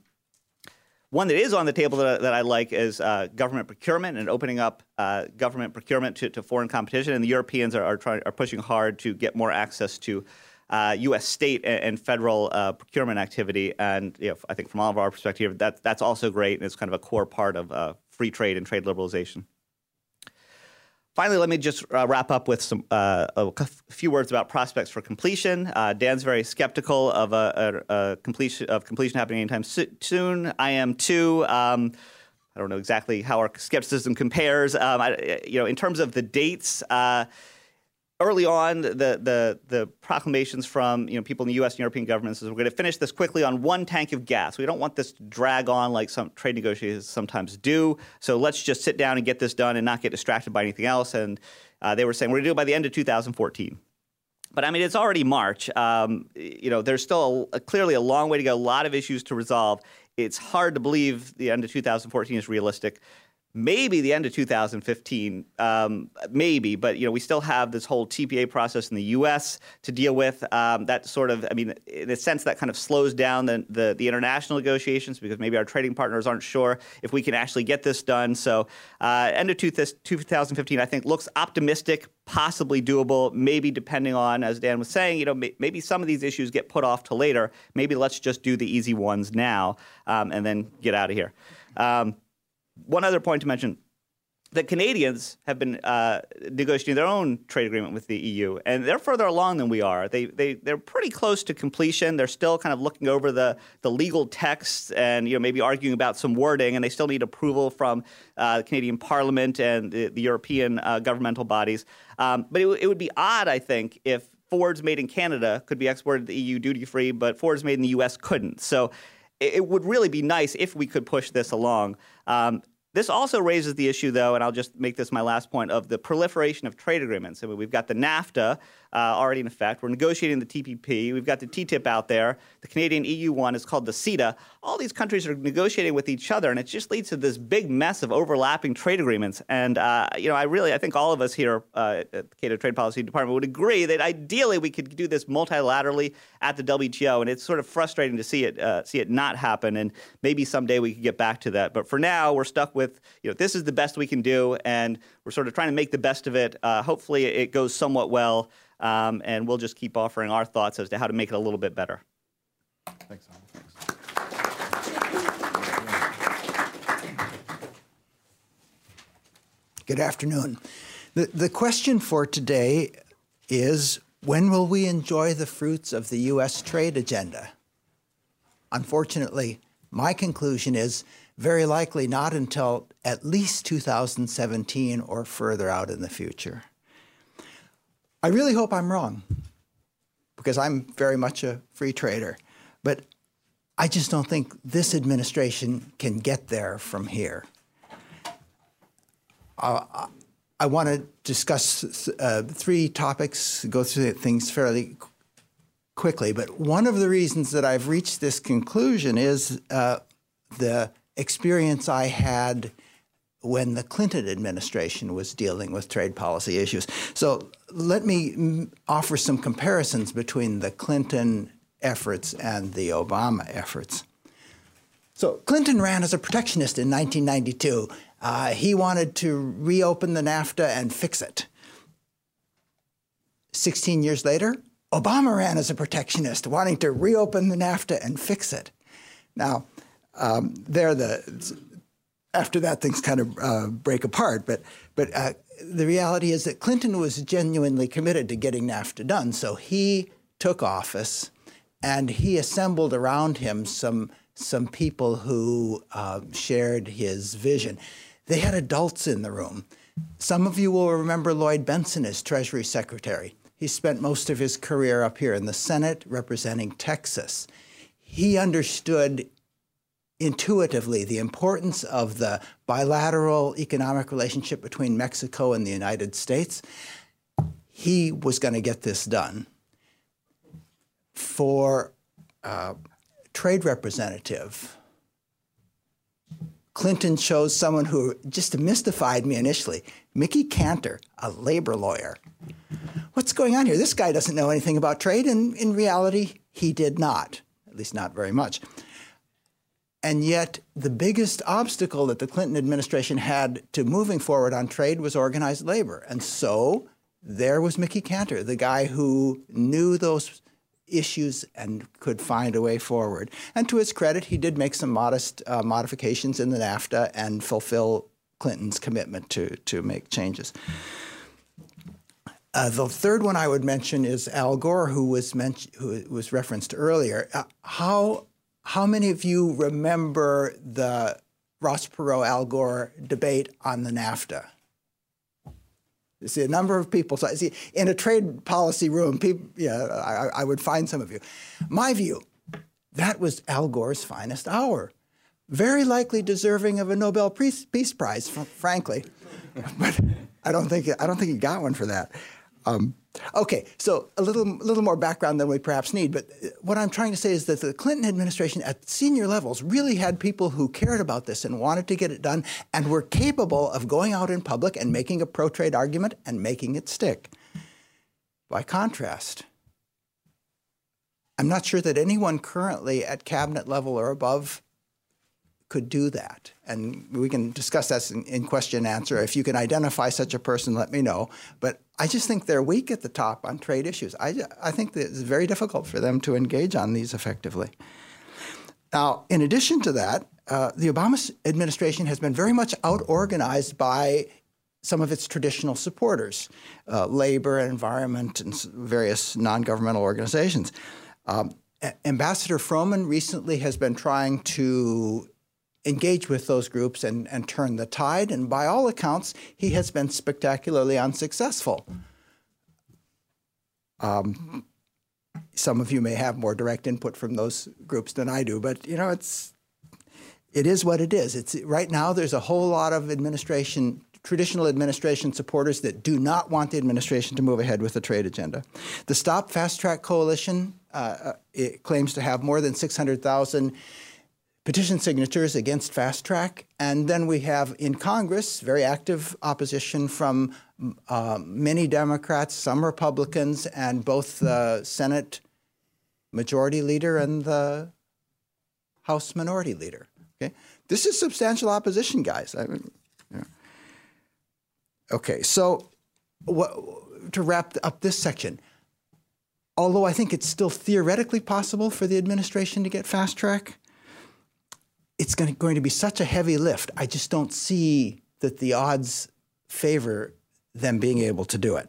one that is on the table that, that I like is uh, government procurement and opening up uh, government procurement to, to, foreign competition. And the Europeans are, are, trying, are pushing hard to get more access to uh, U.S. state and, and federal uh, procurement activity. And you know, I think from all of our perspective, that, that's also great, and it's kind of a core part of uh, free trade and trade liberalization. Finally, let me just uh, wrap up with some uh, a few words about prospects for completion. Uh, Dan's very skeptical of a, a, a, completion of completion happening anytime soon. I am too. Um, I don't know exactly how our skepticism compares. Um, I, you know, in terms of the dates uh, early on, the, the, the proclamations from you know, people in the U.S. and European governments is we're going to finish this quickly on one tank of gas. We don't want this to drag on like some trade negotiations sometimes do. So let's just sit down and get this done and not get distracted by anything else. And uh, they were saying we're going to do it by the end of 2014. But I mean, it's already March. Um, you know, there's still a, a, clearly a long way to go. A lot of issues to resolve. It's hard to believe the end of 2014 is realistic maybe the end of 2015, um, maybe, but you know we still have this whole TPA process in the U.S. to deal with. Um, that sort of, I mean, in a sense, that kind of slows down the, the, the international negotiations because maybe our trading partners aren't sure if we can actually get this done. So, uh, end of 2015, I think looks optimistic. Possibly doable, maybe depending on, as Dan was saying, you know, maybe some of these issues get put off to later. Maybe let's just do the easy ones now um, and then get out of here. Um, one other point to mention the Canadians have been uh, negotiating their own trade agreement with the EU, and they're further along than we are. They, they, they're pretty close to completion. They're still kind of looking over the, the legal text and you know, maybe arguing about some wording, and they still need approval from uh, the Canadian Parliament and the, the European uh, governmental bodies. Um, but it, it would be odd, I think, if Fords made in Canada could be exported to the EU duty free, but Fords made in the US couldn't. So it would really be nice if we could push this along. Um, this also raises the issue, though, and I'll just make this my last point, of the proliferation of trade agreements. I mean, we've got the NAFTA uh, already in effect. We're negotiating the TPP. We've got the TTIP out there. The Canadian EU one is called the CETA. All these countries are negotiating with each other, and it just leads to this big mess of overlapping trade agreements. And uh, you know, I really, I think all of us here uh, at the Cato Trade Policy Department would agree that ideally we could do this multilaterally at the WTO, and it's sort of frustrating to see it uh, see it not happen. And maybe someday we could get back to that. But for now, we're stuck with you know this is the best we can do, and we're sort of trying to make the best of it. Uh, hopefully, it goes somewhat well um, and we'll just keep offering our thoughts as to how to make it a little bit better. Thanks, Thanks. Good afternoon. The, the question for today is when will we enjoy the fruits of the U.S. trade agenda? Unfortunately, my conclusion is very likely not until at least 2017 or further out in the future. I really hope I'm wrong because I'm very much a free trader. But I just don't think this administration can get there from here. Uh, I want to discuss uh, three topics, go through things fairly quickly. But one of the reasons that I've reached this conclusion is uh, the experience I had when the Clinton administration was dealing with trade policy issues. So let me offer some comparisons between the Clinton efforts and the Obama efforts. So Clinton ran as a protectionist in 1992. Uh, he wanted to reopen the NAFTA and fix it. 16 years later, Obama ran as a protectionist, wanting to reopen the NAFTA and fix it. Now, um, they're the after that, things kind of uh, break apart. But but uh, the reality is that Clinton was genuinely committed to getting NAFTA done. So he took office, and he assembled around him some some people who uh, shared his vision. They had adults in the room. Some of you will remember Lloyd Bentsen as Treasury Secretary. He spent most of his career up here in the Senate representing Texas. He understood intuitively the importance of the bilateral economic relationship between Mexico and the United States. He was going to get this done. for uh, trade representative, Clinton chose someone who just mystified me initially Mickey Kantor, a labor lawyer. What's going on here? This guy doesn't know anything about trade, and in reality, he did not, at least not very much. And yet, the biggest obstacle that the Clinton administration had to moving forward on trade was organized labor. And so there was Mickey Kantor, the guy who knew those issues and could find a way forward. And to his credit, he did make some modest uh, modifications in the NAFTA and fulfill Clinton's commitment to, to make changes. Uh, the third one I would mention is Al Gore, who was mentioned, who was referenced earlier. Uh, how how many of you remember the Ross Perot Al Gore debate on the NAFTA? You see a number of people. So I see in a trade policy room, people, yeah, I, I would find some of you. My view, that was Al Gore's finest hour. Very likely deserving of a Nobel Peace Prize, frankly, <laughs> but I don't think I don't think he got one for that. Um, okay, so a little, little more background than we perhaps need, but uh, what I'm trying to say is that the Clinton administration at senior levels really had people who cared about this and wanted to get it done and were capable of going out in public and making a pro trade argument and making it stick. By contrast, I'm not sure that anyone currently at cabinet level or above could do that. And we can discuss that in, in, question and answer. If you can identify such a person, let me know. But I just think they're weak at the top on trade issues. I, I think that it's very difficult for them to engage on these effectively. Now, in addition to that, uh, the Obama administration has been very much out organized by some of its traditional supporters, uh, labor, and environment, and various non governmental organizations. Um, Ambassador Froman recently has been trying to engage with those groups and, and turn the tide. And by all accounts, he has been spectacularly unsuccessful. Um, some of you may have more direct input from those groups than I do, but you know it's it is what it is. It's right now there's a whole lot of administration traditional administration supporters that do not want the administration to move ahead with the trade agenda. The Stop Fast Track Coalition uh, uh claims to have more than 600,000 petition signatures against fast track. And then we have in Congress very active opposition from uh, many Democrats, some Republicans, and both the Senate majority leader and the House minority leader. Okay, this is substantial opposition, guys. I mean, yeah. Okay, so to wrap up this section, although I think it's still theoretically possible for the administration to get fast track, it's going to, going to be such a heavy lift. I just don't see that the odds favor them being able to do it.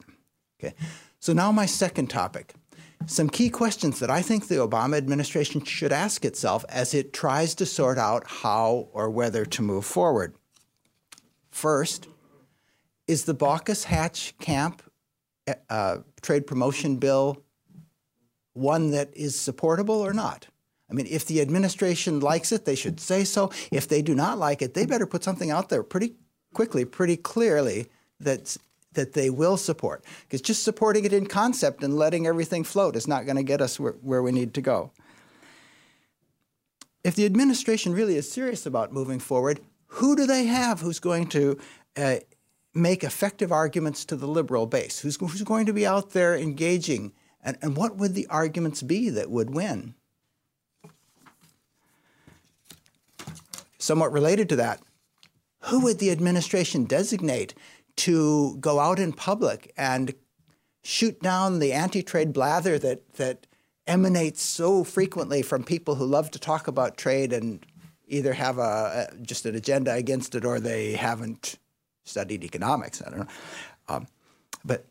Okay. So now my second topic. Some key questions that I think the Obama administration should ask itself as it tries to sort out how or whether to move forward. First, is the Baucus Hatch Camp uh, trade promotion bill one that is supportable or not? I mean, if the administration likes it, they should say so. If they do not like it, they better put something out there pretty quickly, pretty clearly that that they will support. Because just supporting it in concept and letting everything float is not going to get us where, where we need to go. If the administration really is serious about moving forward, who do they have who's going to uh, make effective arguments to the liberal base? Who's, who's going to be out there engaging? And, and what would the arguments be that would win? Somewhat related to that, who would the administration designate to go out in public and shoot down the anti-trade blather that that emanates so frequently from people who love to talk about trade and either have a, a just an agenda against it or they haven't studied economics. I don't know, um, but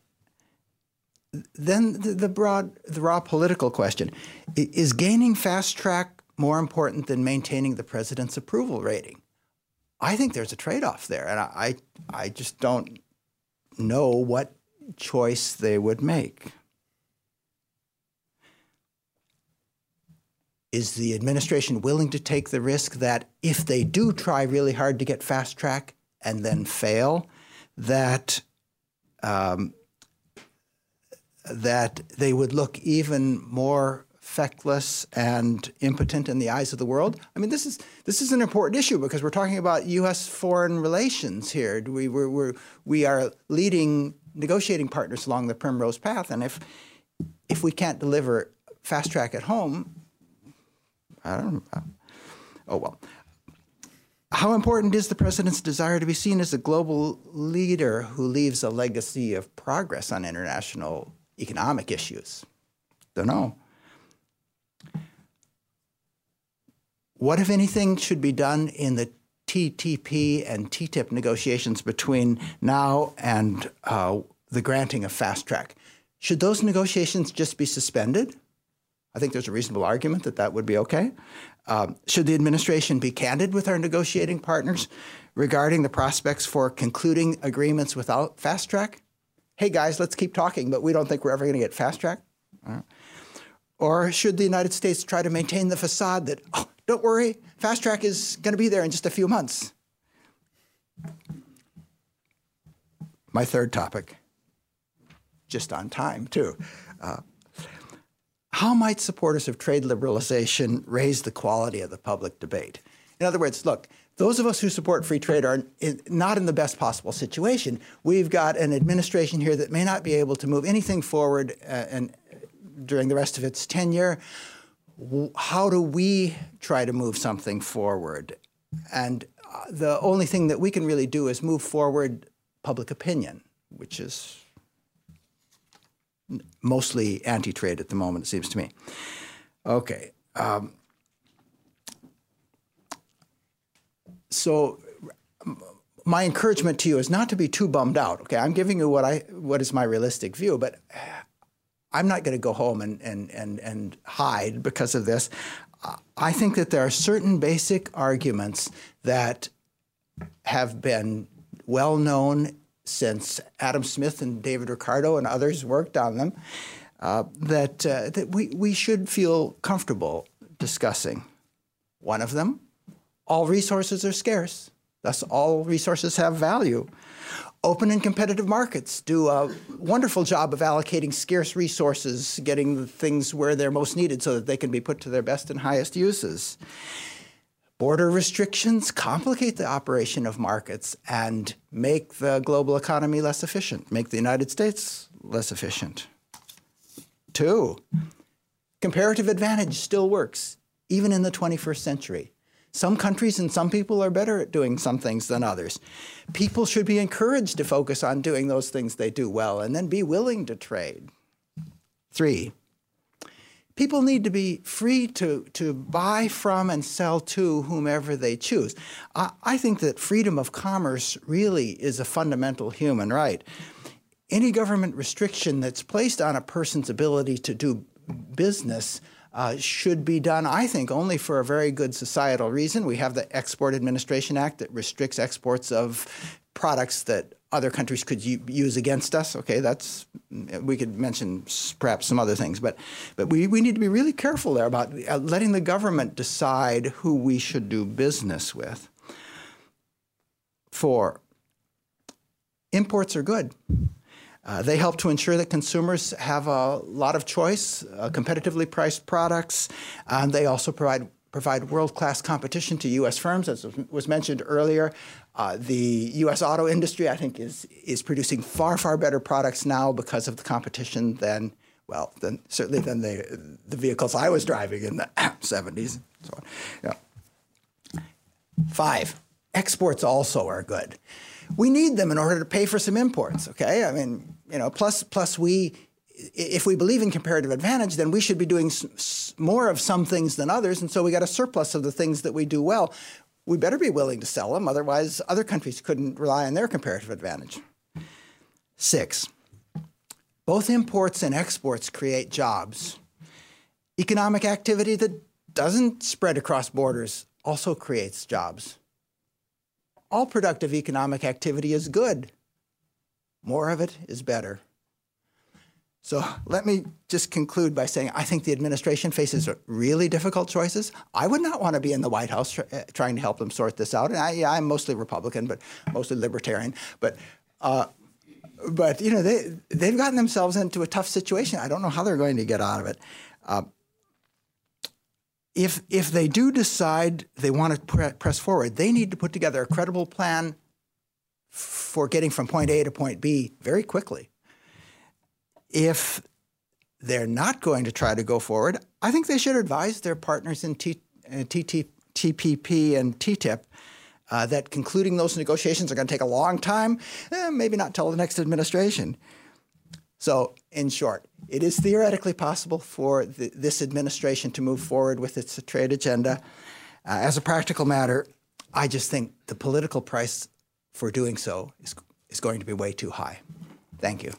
then the, the broad, the raw political question is gaining fast track more important than maintaining the president's approval rating? I think there's a trade off there, and I, I just don't know what choice they would make. Is the administration willing to take the risk that if they do try really hard to get fast track and then fail, that um, that they would look even more feckless and impotent in the eyes of the world? I mean, this is this is an important issue because we're talking about U.S. foreign relations here. We we're, we're, we are leading negotiating partners along the primrose path, and if if we can't deliver fast track at home, I don't. know. Oh well. How important is the president's desire to be seen as a global leader who leaves a legacy of progress on international economic issues? Don't know. What, if anything, should be done in the TTP and TTIP negotiations between now and uh, the granting of fast track? Should those negotiations just be suspended? I think there's a reasonable argument that that would be okay. Um, should the administration be candid with our negotiating partners regarding the prospects for concluding agreements without fast track? Hey guys, let's keep talking, but we don't think we're ever going to get fast track. Or should the United States try to maintain the facade that, oh, don't worry, fast track is going to be there in just a few months? My third topic, just on time too. Uh, how might supporters of trade liberalization raise the quality of the public debate? In other words, look, those of us who support free trade are in, not in the best possible situation. We've got an administration here that may not be able to move anything forward uh, and during the rest of its tenure. How do we try to move something forward? And uh, the only thing that we can really do is move forward public opinion, which is mostly anti-trade at the moment, it seems to me. Okay. Um, so my encouragement to you is not to be too bummed out. Okay, I'm giving you what I what is my realistic view, but I'm not going to go home and and and and hide because of this. I think that there are certain basic arguments that have been well known since Adam Smith and David Ricardo and others worked on them, uh, that, uh, that we, we should feel comfortable discussing. One of them, all resources are scarce, thus, all resources have value. Open and competitive markets do a wonderful job of allocating scarce resources, getting things where they're most needed so that they can be put to their best and highest uses. Border restrictions complicate the operation of markets and make the global economy less efficient, make the United States less efficient. Two, comparative advantage still works, even in the 21st century. Some countries and some people are better at doing some things than others. People should be encouraged to focus on doing those things they do well and then be willing to trade. Three, people need to be free to, to buy from and sell to whomever they choose. I, I think that freedom of commerce really is a fundamental human right. Any government restriction that's placed on a person's ability to do business uh, should be done, I think, only for a very good societal reason. We have the Export Administration Act that restricts exports of products that other countries could use against us. Okay, that's we could mention perhaps some other things, but but we, we need to be really careful there about uh, letting the government decide who we should do business with. Four, imports are good. Uh, they help to ensure that consumers have a lot of choice, uh, competitively priced products, and they also provide provide world-class competition to U.S. firms, as was mentioned earlier. Uh, the U.S. auto industry, I think, is is producing far far better products now because of the competition than well, than certainly than the the vehicles I was driving in the <coughs> 70s. So on. Yeah. Five, exports also are good. We need them in order to pay for some imports. Okay, I mean, you know, plus plus we if we believe in comparative advantage, then we should be doing more of some things than others. And so we got a surplus of the things that we do well. We better be willing to sell them, otherwise, other countries couldn't rely on their comparative advantage. Six, both imports and exports create jobs. Economic activity that doesn't spread across borders also creates jobs. All productive economic activity is good. More of it is better. So let me just conclude by saying I think the administration faces really difficult choices. I would not want to be in the White House tr- uh, trying to help them sort this out. And I, I'm mostly Republican, but mostly libertarian. But uh, but you know they they've gotten themselves into a tough situation. I don't know how they're going to get out of it. Uh, if if they do decide they want to pre- press forward, they need to put together a credible plan for getting from point A to point B very quickly. If they're not going to try to go forward, I think they should advise their partners in T, uh, TPP and TTIP uh, that concluding those negotiations are going to take a long time, eh, maybe not till the next administration. So, in short, it is theoretically possible for the, this administration to move forward with its trade agenda. Uh, as a practical matter, I just think the political price for doing so is, is going to be way too high. Thank you.